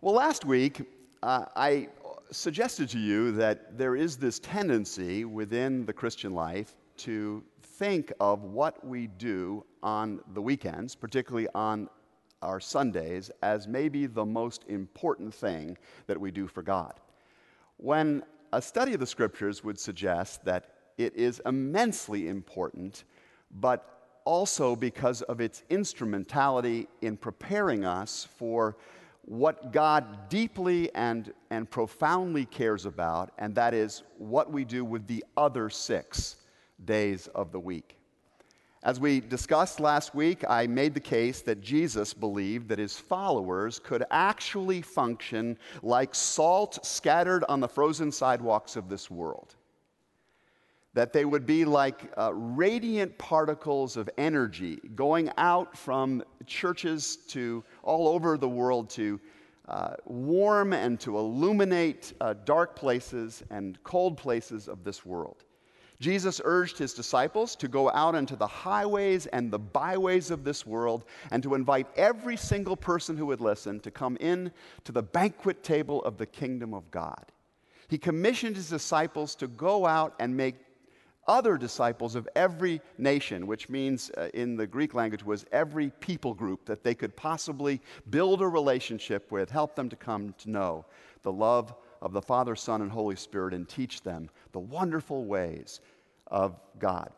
Well, last week, uh, I suggested to you that there is this tendency within the Christian life to think of what we do on the weekends, particularly on our Sundays, as maybe the most important thing that we do for God. When a study of the scriptures would suggest that it is immensely important, but also because of its instrumentality in preparing us for what God deeply and, and profoundly cares about, and that is what we do with the other six days of the week. As we discussed last week, I made the case that Jesus believed that his followers could actually function like salt scattered on the frozen sidewalks of this world that they would be like uh, radiant particles of energy going out from churches to all over the world to uh, warm and to illuminate uh, dark places and cold places of this world. Jesus urged his disciples to go out into the highways and the byways of this world and to invite every single person who would listen to come in to the banquet table of the kingdom of God. He commissioned his disciples to go out and make other disciples of every nation, which means uh, in the Greek language was every people group that they could possibly build a relationship with, help them to come to know the love of the Father, Son, and Holy Spirit, and teach them the wonderful ways of God.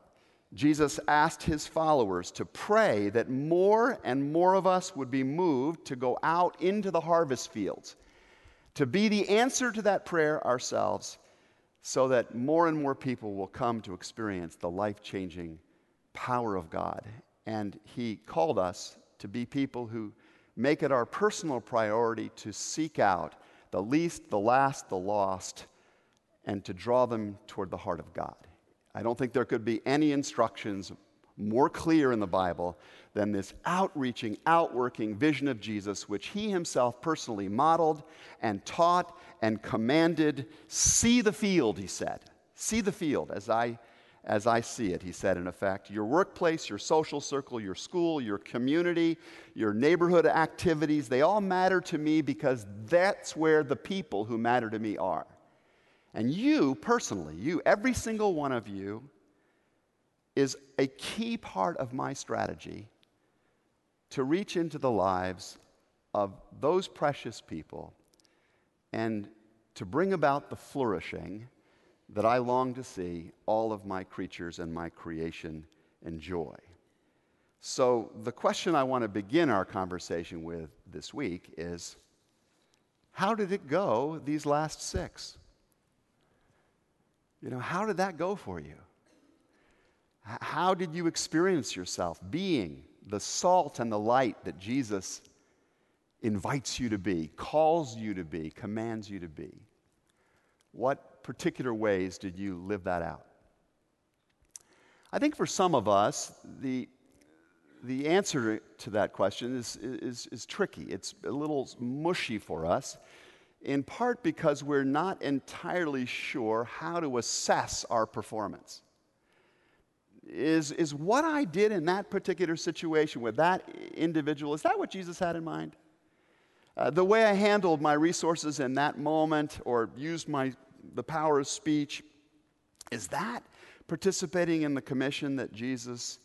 Jesus asked his followers to pray that more and more of us would be moved to go out into the harvest fields, to be the answer to that prayer ourselves so that more and more people will come to experience the life changing power of God. And He called us to be people who make it our personal priority to seek out the least, the last, the lost, and to draw them toward the heart of God. I don't think there could be any instructions more clear in the Bible than this outreaching, outworking vision of Jesus, which he himself personally modeled and taught and commanded. See the field, he said. See the field as I, as I see it, he said, in effect. Your workplace, your social circle, your school, your community, your neighborhood activities, they all matter to me because that's where the people who matter to me are. And you, personally, you, every single one of you, is a key part of my strategy to reach into the lives of those precious people and to bring about the flourishing that I long to see all of my creatures and my creation enjoy. So, the question I want to begin our conversation with this week is how did it go these last six? You know, how did that go for you? How did you experience yourself being the salt and the light that Jesus invites you to be, calls you to be, commands you to be? What particular ways did you live that out? I think for some of us, the, the answer to that question is, is, is tricky. It's a little mushy for us, in part because we're not entirely sure how to assess our performance is, is what I did in that particular situation with that individual, is that what Jesus had in mind? Uh, the way I handled my resources in that moment or used my, the power of speech, is that participating in the commission that Jesus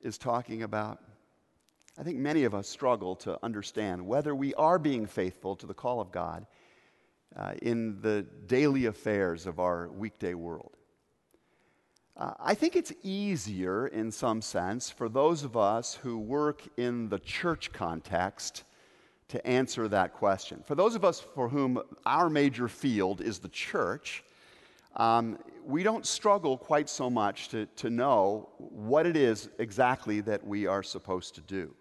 is talking about? I think many of us struggle to understand whether we are being faithful to the call of God uh, in the daily affairs of our weekday world. Uh, I think it's easier, in some sense, for those of us who work in the church context to answer that question. For those of us for whom our major field is the church, um, we don't struggle quite so much to, to know what it is exactly that we are supposed to do.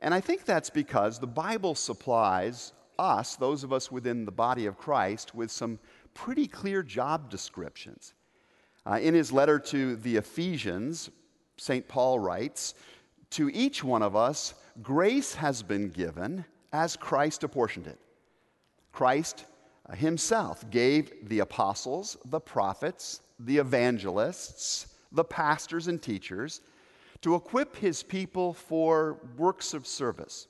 And I think that's because the Bible supplies us, those of us within the body of Christ, with some pretty clear job descriptions. Uh, in his letter to the Ephesians, St. Paul writes, To each one of us, grace has been given as Christ apportioned it. Christ uh, himself gave the apostles, the prophets, the evangelists, the pastors and teachers to equip his people for works of service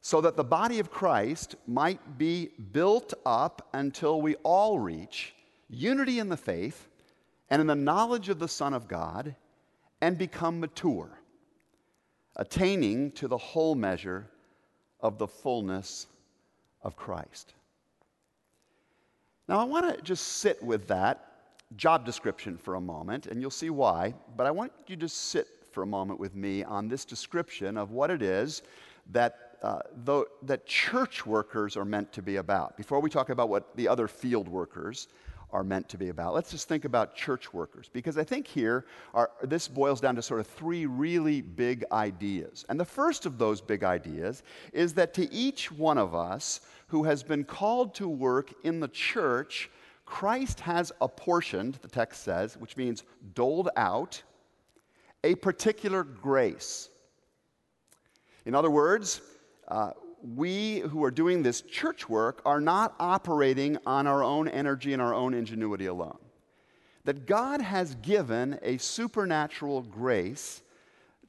so that the body of Christ might be built up until we all reach unity in the faith and in the knowledge of the Son of God and become mature, attaining to the whole measure of the fullness of Christ. Now, I want to just sit with that job description for a moment, and you'll see why, but I want you to sit for a moment with me on this description of what it is that uh, that church workers are meant to be about. Before we talk about what the other field workers are meant to be about, let's just think about church workers. Because I think here, are, this boils down to sort of three really big ideas. And the first of those big ideas is that to each one of us who has been called to work in the church, Christ has apportioned, the text says, which means doled out, a particular grace. In other words, uh, we who are doing this church work are not operating on our own energy and our own ingenuity alone. That God has given a supernatural grace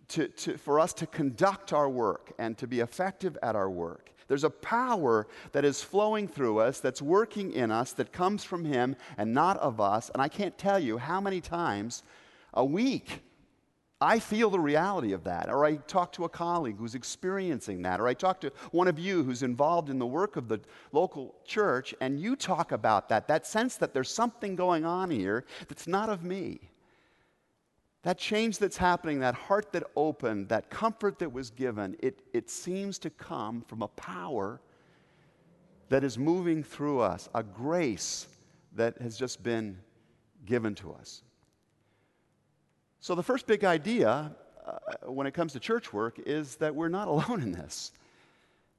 to, to, for us to conduct our work and to be effective at our work. There's a power that is flowing through us, that's working in us, that comes from Him and not of us. And I can't tell you how many times a week I feel the reality of that, or I talk to a colleague who's experiencing that, or I talk to one of you who's involved in the work of the local church, and you talk about that, that sense that there's something going on here that's not of me. That change that's happening, that heart that opened, that comfort that was given, it, it seems to come from a power that is moving through us, a grace that has just been given to us. So, the first big idea uh, when it comes to church work is that we're not alone in this,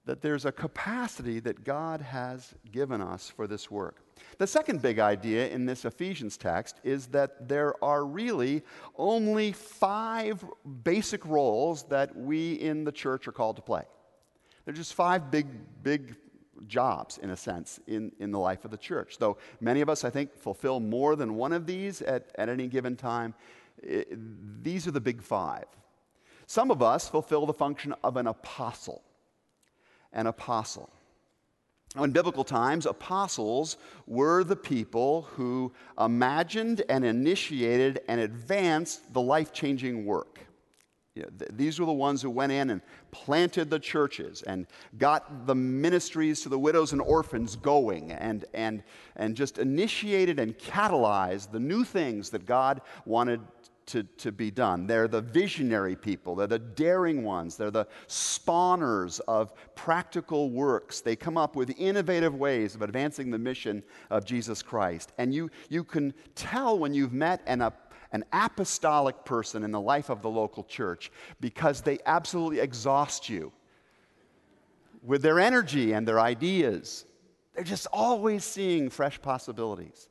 that there's a capacity that God has given us for this work. The second big idea in this Ephesians text is that there are really only five basic roles that we in the church are called to play. They're just five big, big jobs, in a sense, in, in the life of the church. Though many of us, I think, fulfill more than one of these at, at any given time, these are the big five. Some of us fulfill the function of an apostle. An apostle. In biblical times, apostles were the people who imagined and initiated and advanced the life changing work. You know, th- these were the ones who went in and planted the churches and got the ministries to the widows and orphans going and, and, and just initiated and catalyzed the new things that God wanted to, to be done. They're the visionary people, they're the daring ones, they're the spawners of practical works. They come up with innovative ways of advancing the mission of Jesus Christ. And you, you can tell when you've met an, a, an apostolic person in the life of the local church because they absolutely exhaust you with their energy and their ideas. They're just always seeing fresh possibilities.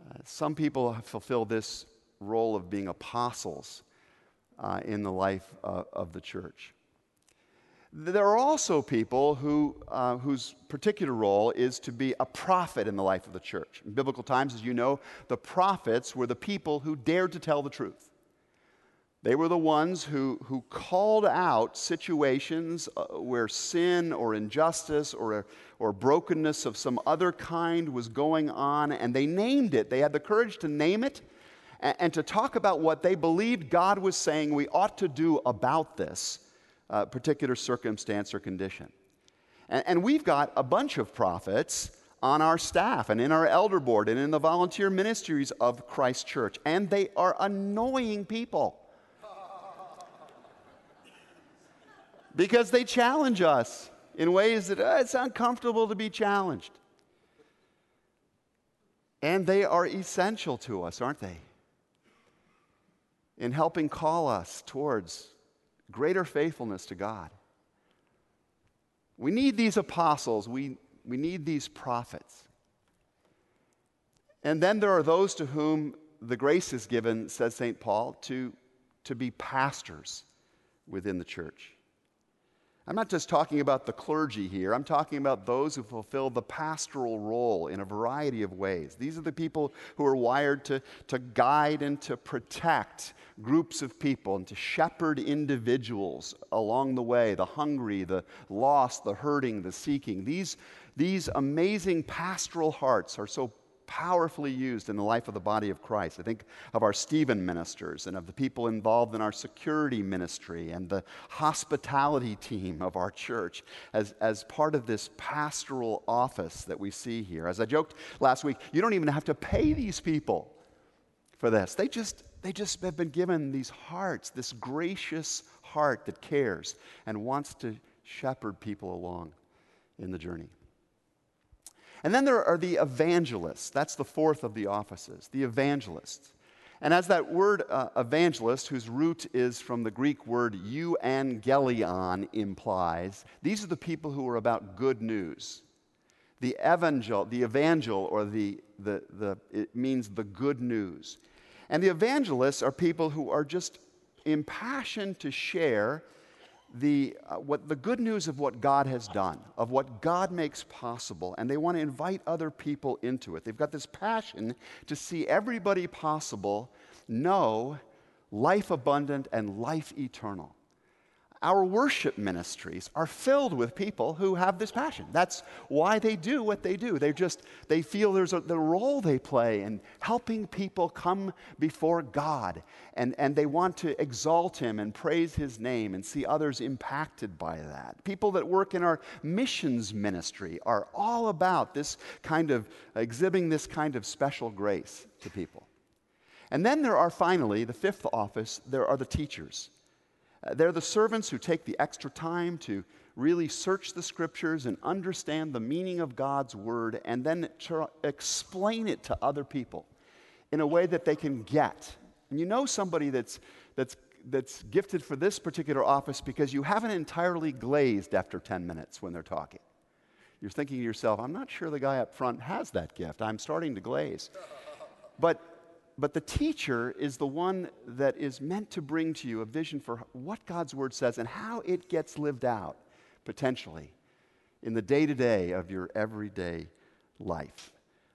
Uh, some people fulfill this role of being apostles uh, in the life uh, of the church. There are also people who, uh, whose particular role is to be a prophet in the life of the church. In biblical times, as you know, the prophets were the people who dared to tell the truth. They were the ones who, who called out situations uh, where sin or injustice or, or brokenness of some other kind was going on, and they named it. They had the courage to name it and, and to talk about what they believed God was saying we ought to do about this uh, particular circumstance or condition. And, and we've got a bunch of prophets on our staff and in our elder board and in the volunteer ministries of Christ Church, and they are annoying people. because they challenge us in ways that uh, it's uncomfortable to be challenged. And they are essential to us, aren't they? in helping call us towards greater faithfulness to God. We need these apostles, we, we need these prophets. And then there are those to whom the grace is given, says St. Paul, to, to be pastors within the church. I'm not just talking about the clergy here, I'm talking about those who fulfill the pastoral role in a variety of ways. These are the people who are wired to, to guide and to protect groups of people and to shepherd individuals along the way the hungry, the lost, the hurting, the seeking. These, these amazing pastoral hearts are so powerfully used in the life of the body of Christ. I think of our Stephen ministers and of the people involved in our security ministry and the hospitality team of our church as, as part of this pastoral office that we see here. As I joked last week, you don't even have to pay these people for this. They just, they just have been given these hearts, this gracious heart that cares and wants to shepherd people along in the journey. And then there are the evangelists. That's the fourth of the offices, the evangelists. And as that word uh, evangelist, whose root is from the Greek word euangelion, implies, these are the people who are about good news. The evangel, the evangel, or the, the, the, it means the good news. And the evangelists are people who are just impassioned to share the, uh, what, the good news of what God has done, of what God makes possible, and they want to invite other people into it. They've got this passion to see everybody possible know life abundant and life eternal. Our worship ministries are filled with people who have this passion. That's why they do what they do. They just they feel there's a, the role they play in helping people come before God, and, and they want to exalt Him and praise His name and see others impacted by that. People that work in our missions ministry are all about this kind of exhibiting this kind of special grace to people. And then there are finally the fifth office. There are the teachers. They're the servants who take the extra time to really search the scriptures and understand the meaning of God's word and then to explain it to other people in a way that they can get. And you know somebody that's, that's, that's gifted for this particular office because you haven't entirely glazed after 10 minutes when they're talking. You're thinking to yourself, I'm not sure the guy up front has that gift. I'm starting to glaze. But but the teacher is the one that is meant to bring to you a vision for what God's word says and how it gets lived out, potentially, in the day to day of your everyday life.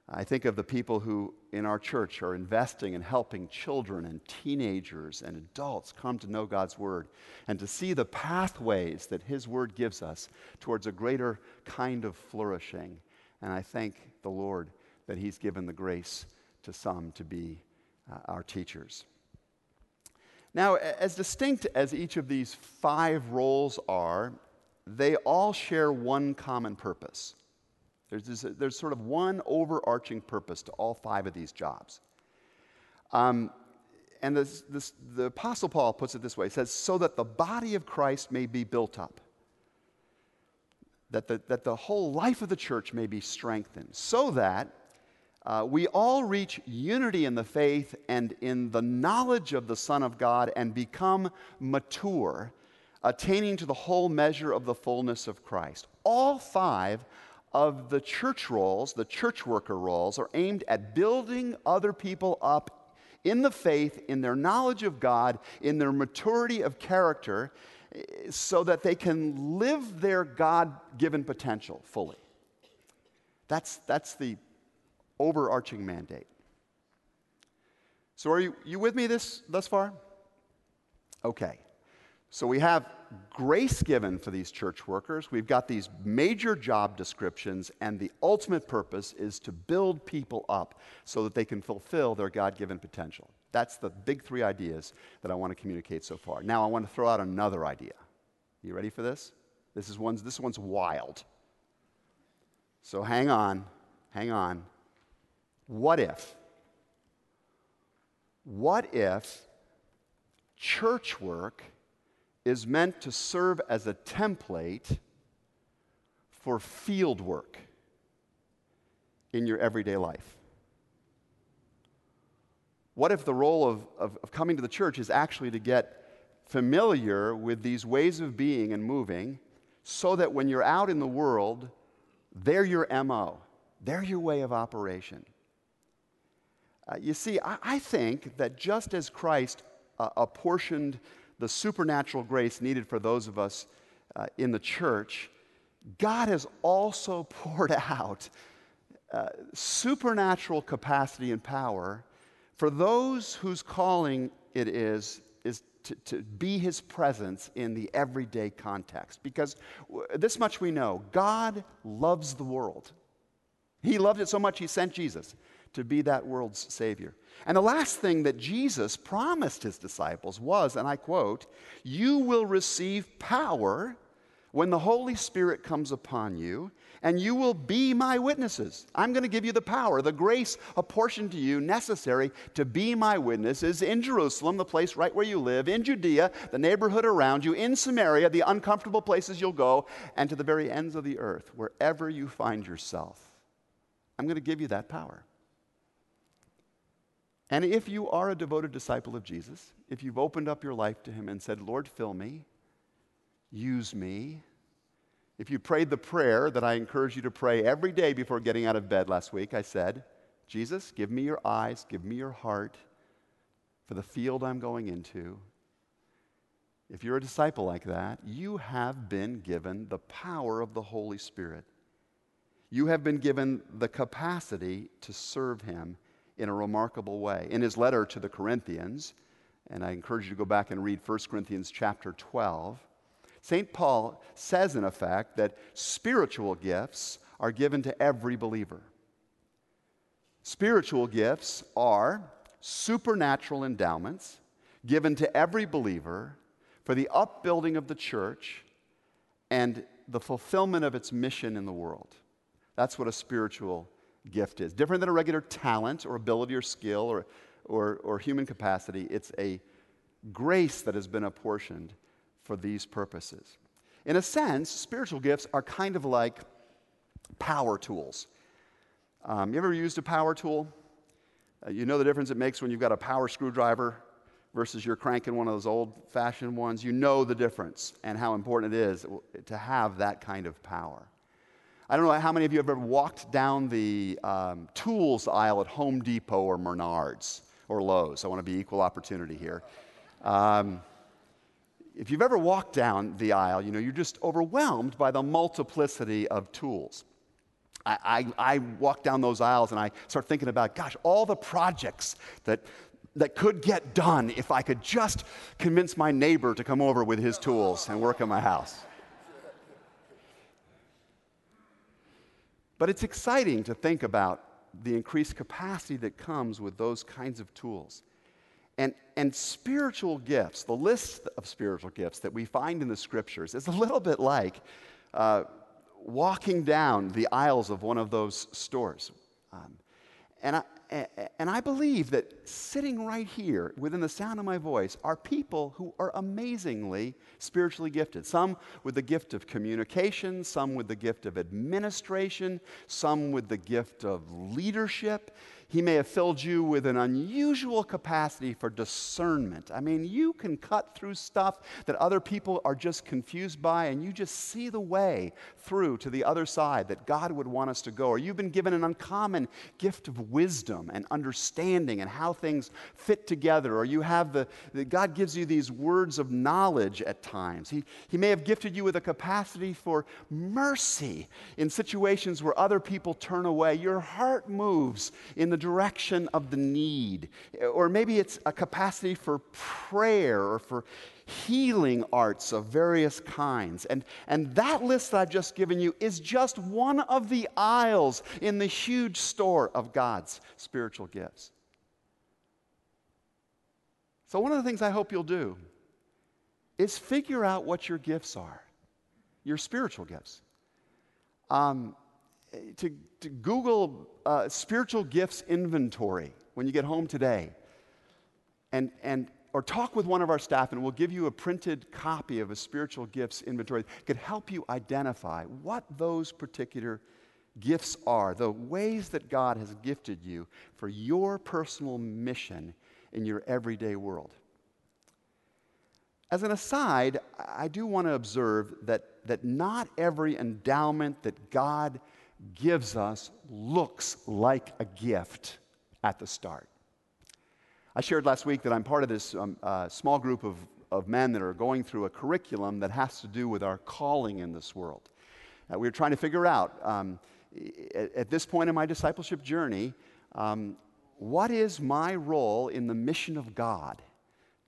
I think of the people who in our church are investing and helping children and teenagers and adults come to know God's Word and to see the pathways that His Word gives us towards a greater kind of flourishing. And I thank the Lord that He's given the grace to some to be uh, our teachers. Now, as distinct as each of these five roles are, they all share one common purpose. There's, this, there's sort of one overarching purpose to all five of these jobs. Um, and this, this, the Apostle Paul puts it this way He says, so that the body of Christ may be built up, that the, that the whole life of the church may be strengthened, so that uh, we all reach unity in the faith and in the knowledge of the Son of God and become mature, attaining to the whole measure of the fullness of Christ. All five of the church roles, the church worker roles, are aimed at building other people up in the faith, in their knowledge of God, in their maturity of character, so that they can live their God given potential fully. That's, that's the overarching mandate. So, are you, you with me this thus far? Okay. So, we have grace given for these church workers. We've got these major job descriptions, and the ultimate purpose is to build people up so that they can fulfill their God given potential. That's the big three ideas that I want to communicate so far. Now, I want to throw out another idea. You ready for this? This, is one's, this one's wild. So, hang on, hang on. What if? What if church work is meant to serve as a template for field work in your everyday life? What if the role of, of, of, coming to the church is actually to get familiar with these ways of being and moving so that when you're out in the world, they're your MO, they're your way of operation? Uh, you see, I, I, think that just as Christ uh, apportioned the supernatural grace needed for those of us uh, in the church, God has also poured out uh, supernatural capacity and power for those whose calling it is is to, to be his presence in the everyday context. Because this much we know God loves the world. He loved it so much, he sent Jesus to be that world's Savior. And the last thing that Jesus promised his disciples was, and I quote, You will receive power when the Holy Spirit comes upon you, and you will be my witnesses. I'm going to give you the power, the grace apportioned to you necessary to be my witnesses in Jerusalem, the place right where you live, in Judea, the neighborhood around you, in Samaria, the uncomfortable places you'll go, and to the very ends of the earth, wherever you find yourself. I'm going to give you that power. And if you are a devoted disciple of Jesus, if you've opened up your life to Him and said, Lord, fill me, use me, if you prayed the prayer that I encourage you to pray every day before getting out of bed last week, I said, Jesus, give me your eyes, give me your heart for the field I'm going into. If you're a disciple like that, you have been given the power of the Holy Spirit. You have been given the capacity to serve Him in a remarkable way. In his letter to the Corinthians, and I encourage you to go back and read 1 Corinthians chapter 12, St. Paul says, in effect, that spiritual gifts are given to every believer. Spiritual gifts are supernatural endowments given to every believer for the upbuilding of the church and the fulfillment of its mission in the world. That's what a spiritual gift is. Different than a regular talent or ability or skill or, or, or human capacity, it's a grace that has been apportioned for these purposes. In a sense, spiritual gifts are kind of like power tools. Um, you ever used a power tool? Uh, you know the difference it makes when you've got a power screwdriver versus you're cranking one of those old fashioned ones. You know the difference and how important it is to have that kind of power. I don't know how many of you have ever walked down the um, tools aisle at Home Depot or Menards or Lowe's. I want to be equal opportunity here. Um, if you've ever walked down the aisle, you know, you're just overwhelmed by the multiplicity of tools. I, I, I walk down those aisles and I start thinking about, gosh, all the projects that, that could get done if I could just convince my neighbor to come over with his tools and work in my house. But it's exciting to think about the increased capacity that comes with those kinds of tools. And, and spiritual gifts, the list of spiritual gifts that we find in the scriptures, is a little bit like uh, walking down the aisles of one of those stores. Um, and I, and I believe that sitting right here within the sound of my voice are people who are amazingly spiritually gifted. Some with the gift of communication, some with the gift of administration, some with the gift of leadership. He may have filled you with an unusual capacity for discernment. I mean, you can cut through stuff that other people are just confused by, and you just see the way through to the other side that God would want us to go. Or you've been given an uncommon gift of wisdom and understanding and how things fit together. Or you have the, the God gives you these words of knowledge at times. He, he may have gifted you with a capacity for mercy in situations where other people turn away. Your heart moves in the the direction of the need. Or maybe it's a capacity for prayer or for healing arts of various kinds. And, and that list that I've just given you is just one of the aisles in the huge store of God's spiritual gifts. So, one of the things I hope you'll do is figure out what your gifts are, your spiritual gifts. Um, to, to Google uh, spiritual gifts inventory when you get home today. And, and, or talk with one of our staff, and we'll give you a printed copy of a spiritual gifts inventory that could help you identify what those particular gifts are, the ways that God has gifted you for your personal mission in your everyday world. As an aside, I do want to observe that, that not every endowment that God gives us looks like a gift at the start. I shared last week that I'm part of this um, uh, small group of of men that are going through a curriculum that has to do with our calling in this world. Uh, we were trying to figure out um, at, at, this point in my discipleship journey um, what is my role in the mission of God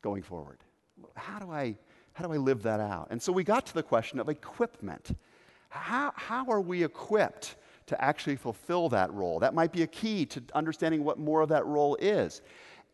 going forward? How do I, how do I live that out? And so we got to the question of equipment. How, how are we equipped to actually fulfill that role? That might be a key to understanding what more of that role is.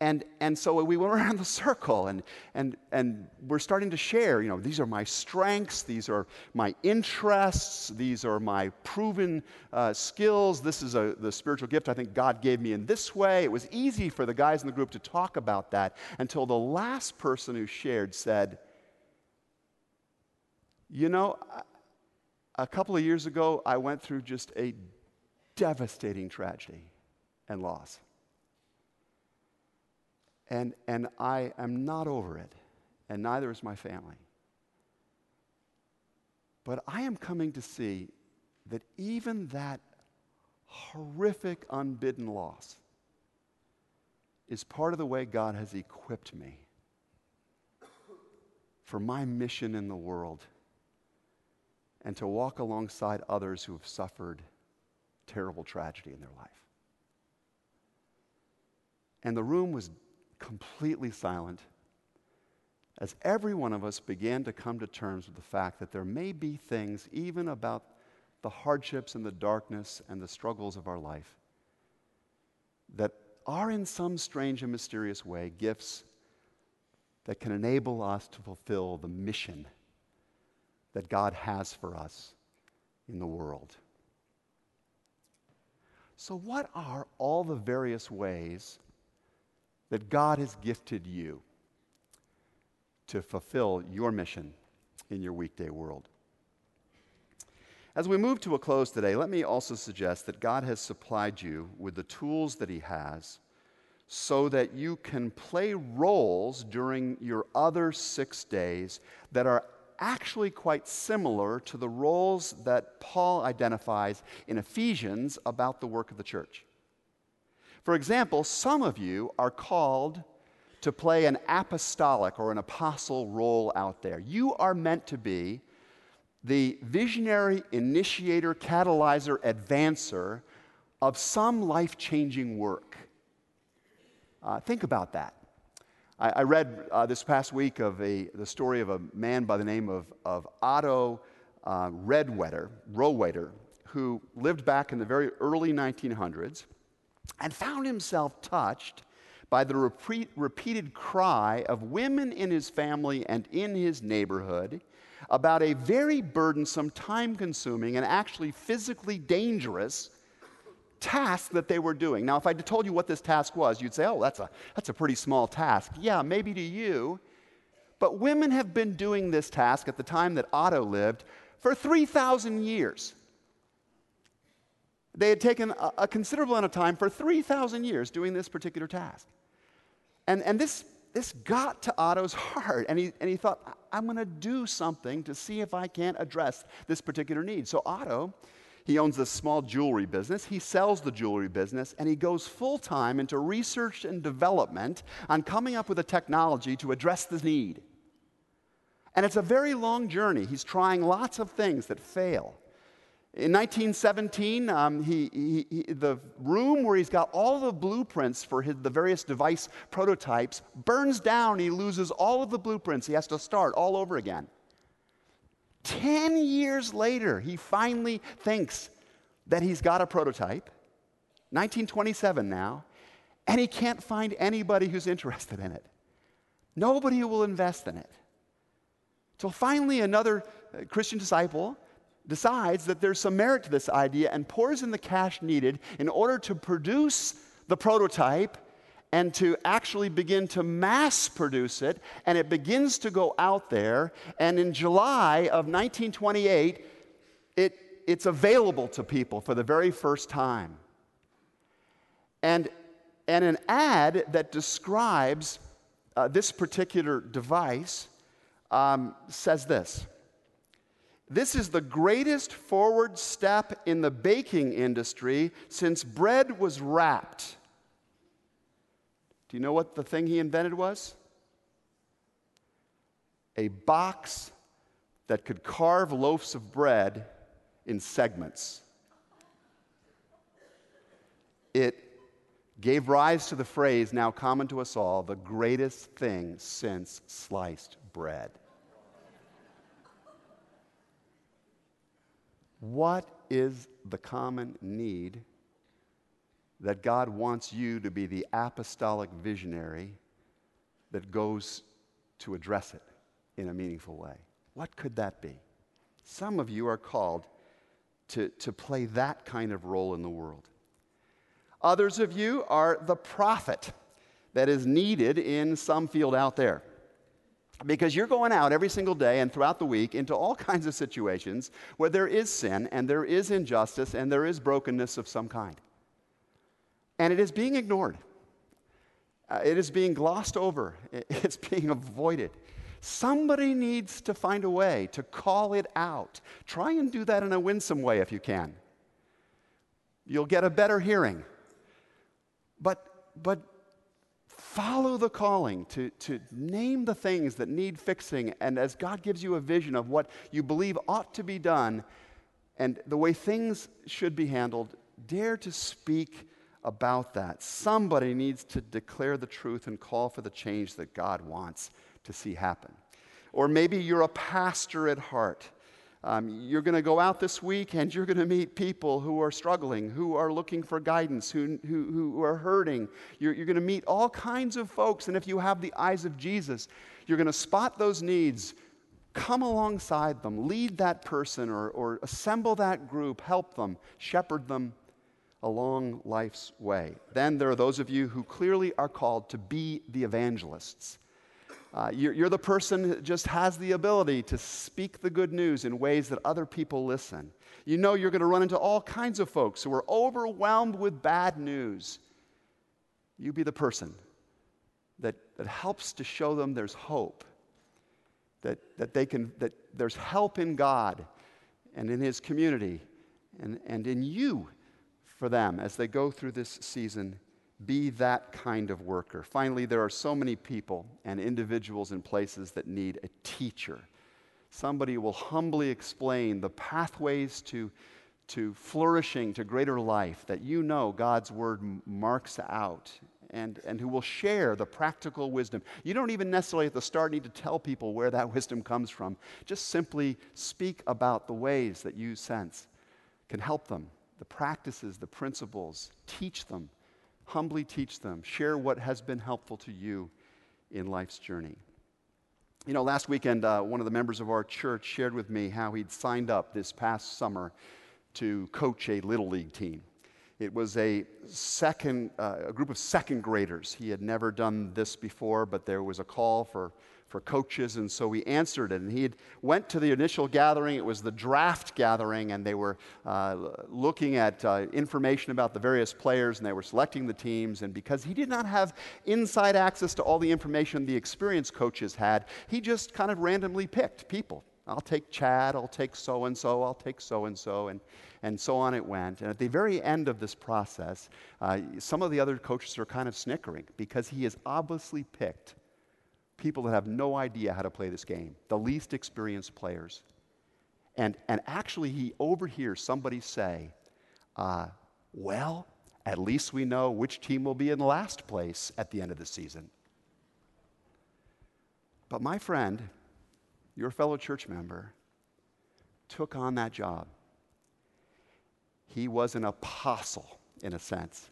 And, and so we went around the circle and, and, and we're starting to share, you know, these are my strengths, these are my interests, these are my proven uh, skills. This is a, the spiritual gift I think God gave me in this way. It was easy for the guys in the group to talk about that until the last person who shared said, You know, a couple of years ago, I went through just a devastating tragedy and loss. And, and I am not over it, and neither is my family. But I am coming to see that even that horrific, unbidden loss is part of the way God has equipped me for my mission in the world and to walk alongside others who have suffered terrible tragedy in their life. And the room was completely silent as every one of us began to come to terms with the fact that there may be things, even about the hardships and the darkness and the struggles of our life, that are in some strange and mysterious way gifts that can enable us to fulfill the mission that God has for us in the world. So, what are all the various ways that God has gifted you to fulfill your mission in your weekday world. As we move to a close today, let me also suggest that God has supplied you with the tools that He has so that you can play roles during your other six days that are actually quite similar to the roles that Paul identifies in Ephesians about the work of the church. For example, some of you are called to play an apostolic or an apostle role out there. You are meant to be the visionary initiator, catalyzer, advancer of some life changing work. Uh, think about that. I, I read uh, this past week of a, the story of a man by the name of, of Otto uh, Redwetter, Rohwedder, who lived back in the very early 1900s and found himself touched by the repeat, repeated cry of women in his family and in his neighborhood about a very burdensome, time consuming, and actually physically dangerous task that they were doing. Now, if I told you what this task was, you'd say, oh, that's a, that's a pretty small task. Yeah, maybe to you. But women have been doing this task at the time that Otto lived for 3,000 years. They had taken a, a considerable amount of time for 3,000 years doing this particular task. And, and this, this got to Otto's heart, and he, and he thought, I'm going to do something to see if I can't address this particular need. So, Otto, he owns this small jewelry business. He sells the jewelry business, and he goes full time into research and development on coming up with a technology to address the need. And it's a very long journey. He's trying lots of things that fail. In 1917, um, he, he, he, the room where he's got all the blueprints for his, the various device prototypes burns down. He loses all of the blueprints. He has to start all over again. Ten years later, he finally thinks that he's got a prototype. 1927 now, and he can't find anybody who's interested in it. Nobody will invest in it. So finally, another uh, Christian disciple decides that there's some merit to this idea and pours in the cash needed in order to produce the prototype and to actually begin to mass produce it. And it begins to go out there. And in July of 1928, it, it's available to people for the very first time. And, and an ad that describes uh, this particular device um, says this this is the greatest forward step in the baking industry since bread was wrapped. Do you know what the thing he invented was? a box that could carve loaves of bread in segments. It gave rise to the phrase now common to us all the greatest thing since sliced bread. What is the common need that God wants you to be the apostolic visionary that goes to address it in a meaningful way? What could that be? Some of you are called to, to play that kind of role in the world. Others of you are the prophet that is needed in some field out there. Because you're going out every single day and throughout the week into all kinds of situations where there is sin and there is injustice and there is brokenness of some kind. And it is being ignored, uh, it is being glossed over, it's being avoided. Somebody needs to find a way to call it out. Try and do that in a winsome way if you can. You'll get a better hearing. But, but follow the calling to, to name the things that need fixing. And as God gives you a vision of what you believe ought to be done and the way things should be handled, dare to speak about that. Somebody needs to declare the truth and call for the change that God wants to see happen. Or maybe you're a pastor at heart um, you're going to go out this week and you're going to meet people who are struggling, who are looking for guidance, who, who, who are hurting. You're, you're going to meet all kinds of folks. And if you have the eyes of Jesus, you're going to spot those needs, come alongside them, lead that person, or, or assemble that group, help them, shepherd them along life's way. Then there are those of you who clearly are called to be the evangelists. Uh, you're, you're the person that just has the ability to speak the good news in ways that other people listen. You know you're going to run into all kinds of folks who are overwhelmed with bad news. You be the person that, that helps to show them there's hope, that, that, they can, that there's help in God and in His community and, and in you for them as they go through this season be that kind of worker. Finally, there are so many people and individuals and places that need a teacher. Somebody will humbly explain the pathways to, to flourishing, to greater life that you know God's word marks out, and, and who will share the practical wisdom. You don't even necessarily at the start need to tell people where that wisdom comes from. Just simply speak about the ways that you sense can help them, the practices, the principles, teach them humbly teach them, share what has been helpful to you in life's journey. You know, last weekend, uh, one of the members of our church shared with me how he'd signed up this past summer to coach a Little League team. It was a second, uh, a group of second graders. He had never done this before, but there was a call for for coaches, and so we answered it. And he went to the initial gathering. It was the draft gathering, and they were uh, looking at uh, information about the various players, and they were selecting the teams. And because he did not have inside access to all the information the experienced coaches had, he just kind of randomly picked people. I'll take Chad, I'll take so and so, I'll take so and so, and and so on it went. And at the very end of this process, uh, some of the other coaches are kind of snickering because he has obviously picked people that have no idea how to play this game, the least experienced players. And, and actually, he overhears somebody say, uh, Well, at least we know which team will be in last place at the end of the season. But my friend, your fellow church member, took on that job. He was an apostle, in a sense.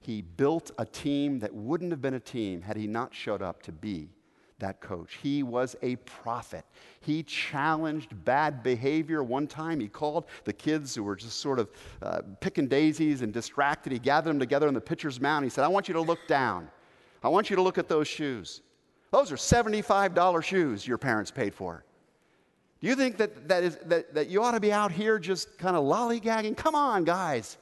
He built a team that wouldn't have been a team had he not showed up to be that coach. He was a prophet. He challenged bad behavior. One time he called the kids who were just sort of uh, picking daisies and distracted. He gathered them together on the pitcher's mound. He said, I want you to look down. I want you to look at those shoes. Those are $75 shoes your parents paid for. Do you think that, that, is, that, that you ought to be out here just kind of lollygagging? Come on, guys.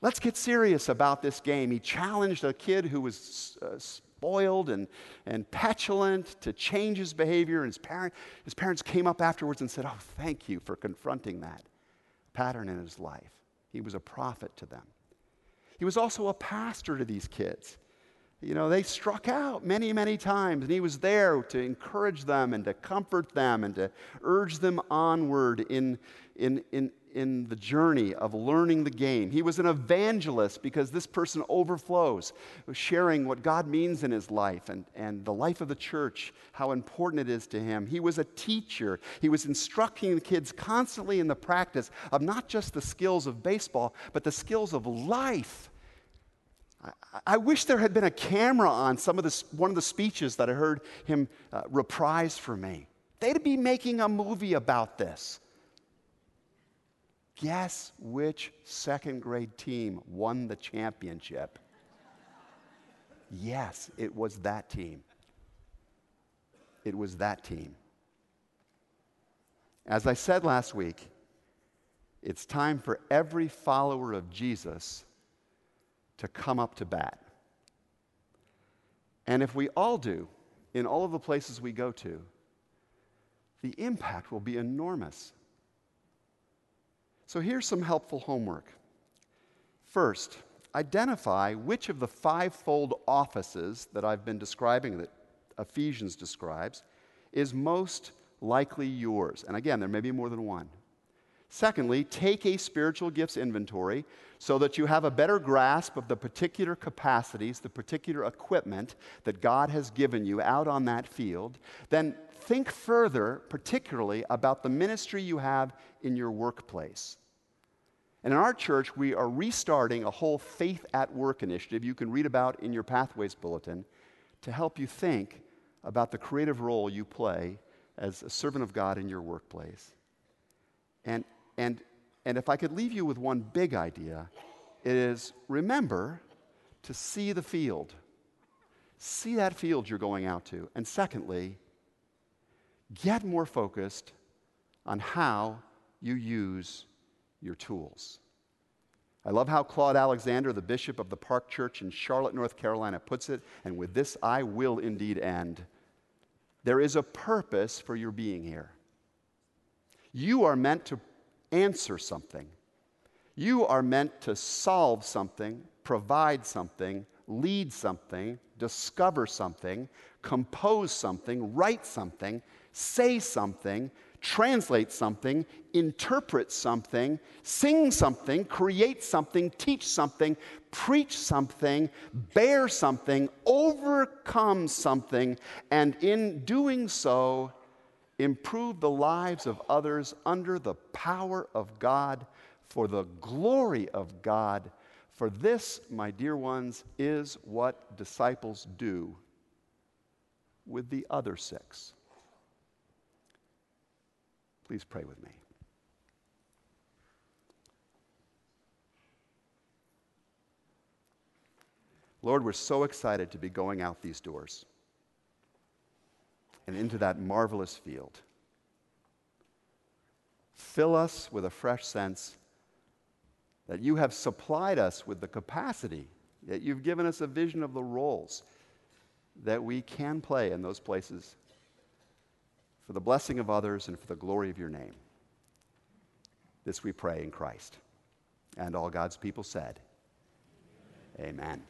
Let's get serious about this game. He challenged a kid who was uh, spoiled and, and petulant to change his behavior. And his, parent, his parents came up afterwards and said, Oh, thank you for confronting that pattern in his life. He was a prophet to them. He was also a pastor to these kids. you know, they struck out many, many times, and he was there to encourage them and to comfort them and to urge them onward in, in, in, in the journey of learning the game. He was an evangelist because this person overflows, sharing what God means in his life and, and the life of the church, how important it is to him. He was a teacher. He was instructing the kids constantly in the practice of not just the skills of baseball, but the skills of life. I wish there had been a camera on some of the, one of the speeches that I heard him uh, reprise for me. They'd be making a movie about this. Guess which second grade team won the championship? Yes, it was that team. It was that team. As I said last week, it's time for every follower of Jesus to come up to bat. And if we all do, in all of the places we go to, the impact will be enormous. So here's some helpful homework. First, identify which of the fivefold offices that I've been describing, that Ephesians describes, is most likely yours. And again, there may be more than one. Secondly, take a spiritual gifts inventory so that you have a better grasp of the particular capacities, the particular equipment that God has given you out on that field. Then think further, particularly about the ministry you have in your workplace. And in our church, we are restarting a whole Faith at Work initiative you can read about in your Pathways Bulletin to help you think about the creative role you play as a servant of God in your workplace. And and, and if I could leave you with one big idea, it is remember to see the field. See that field you're going out to. And secondly, get more focused on how you use your tools. I love how Claude Alexander, the bishop of the Park Church in Charlotte, North Carolina, puts it, and with this I will indeed end. There is a purpose for your being here. You are meant to answer something. You are meant to solve something, provide something, lead something, discover something, compose something, write something, say something, translate something, interpret something, sing something, create something, teach something, preach something, bear something, overcome something, and in doing so, improve the lives of others under the power of God for the glory of God. For this, my dear ones, is what disciples do with the other six. Please pray with me. Lord, we're so excited to be going out these doors and into that marvelous field. Fill us with a fresh sense that you have supplied us with the capacity, that you've given us a vision of the roles that we can play in those places for the blessing of others and for the glory of your name. This we pray in Christ. And all God's people said, Amen. Amen.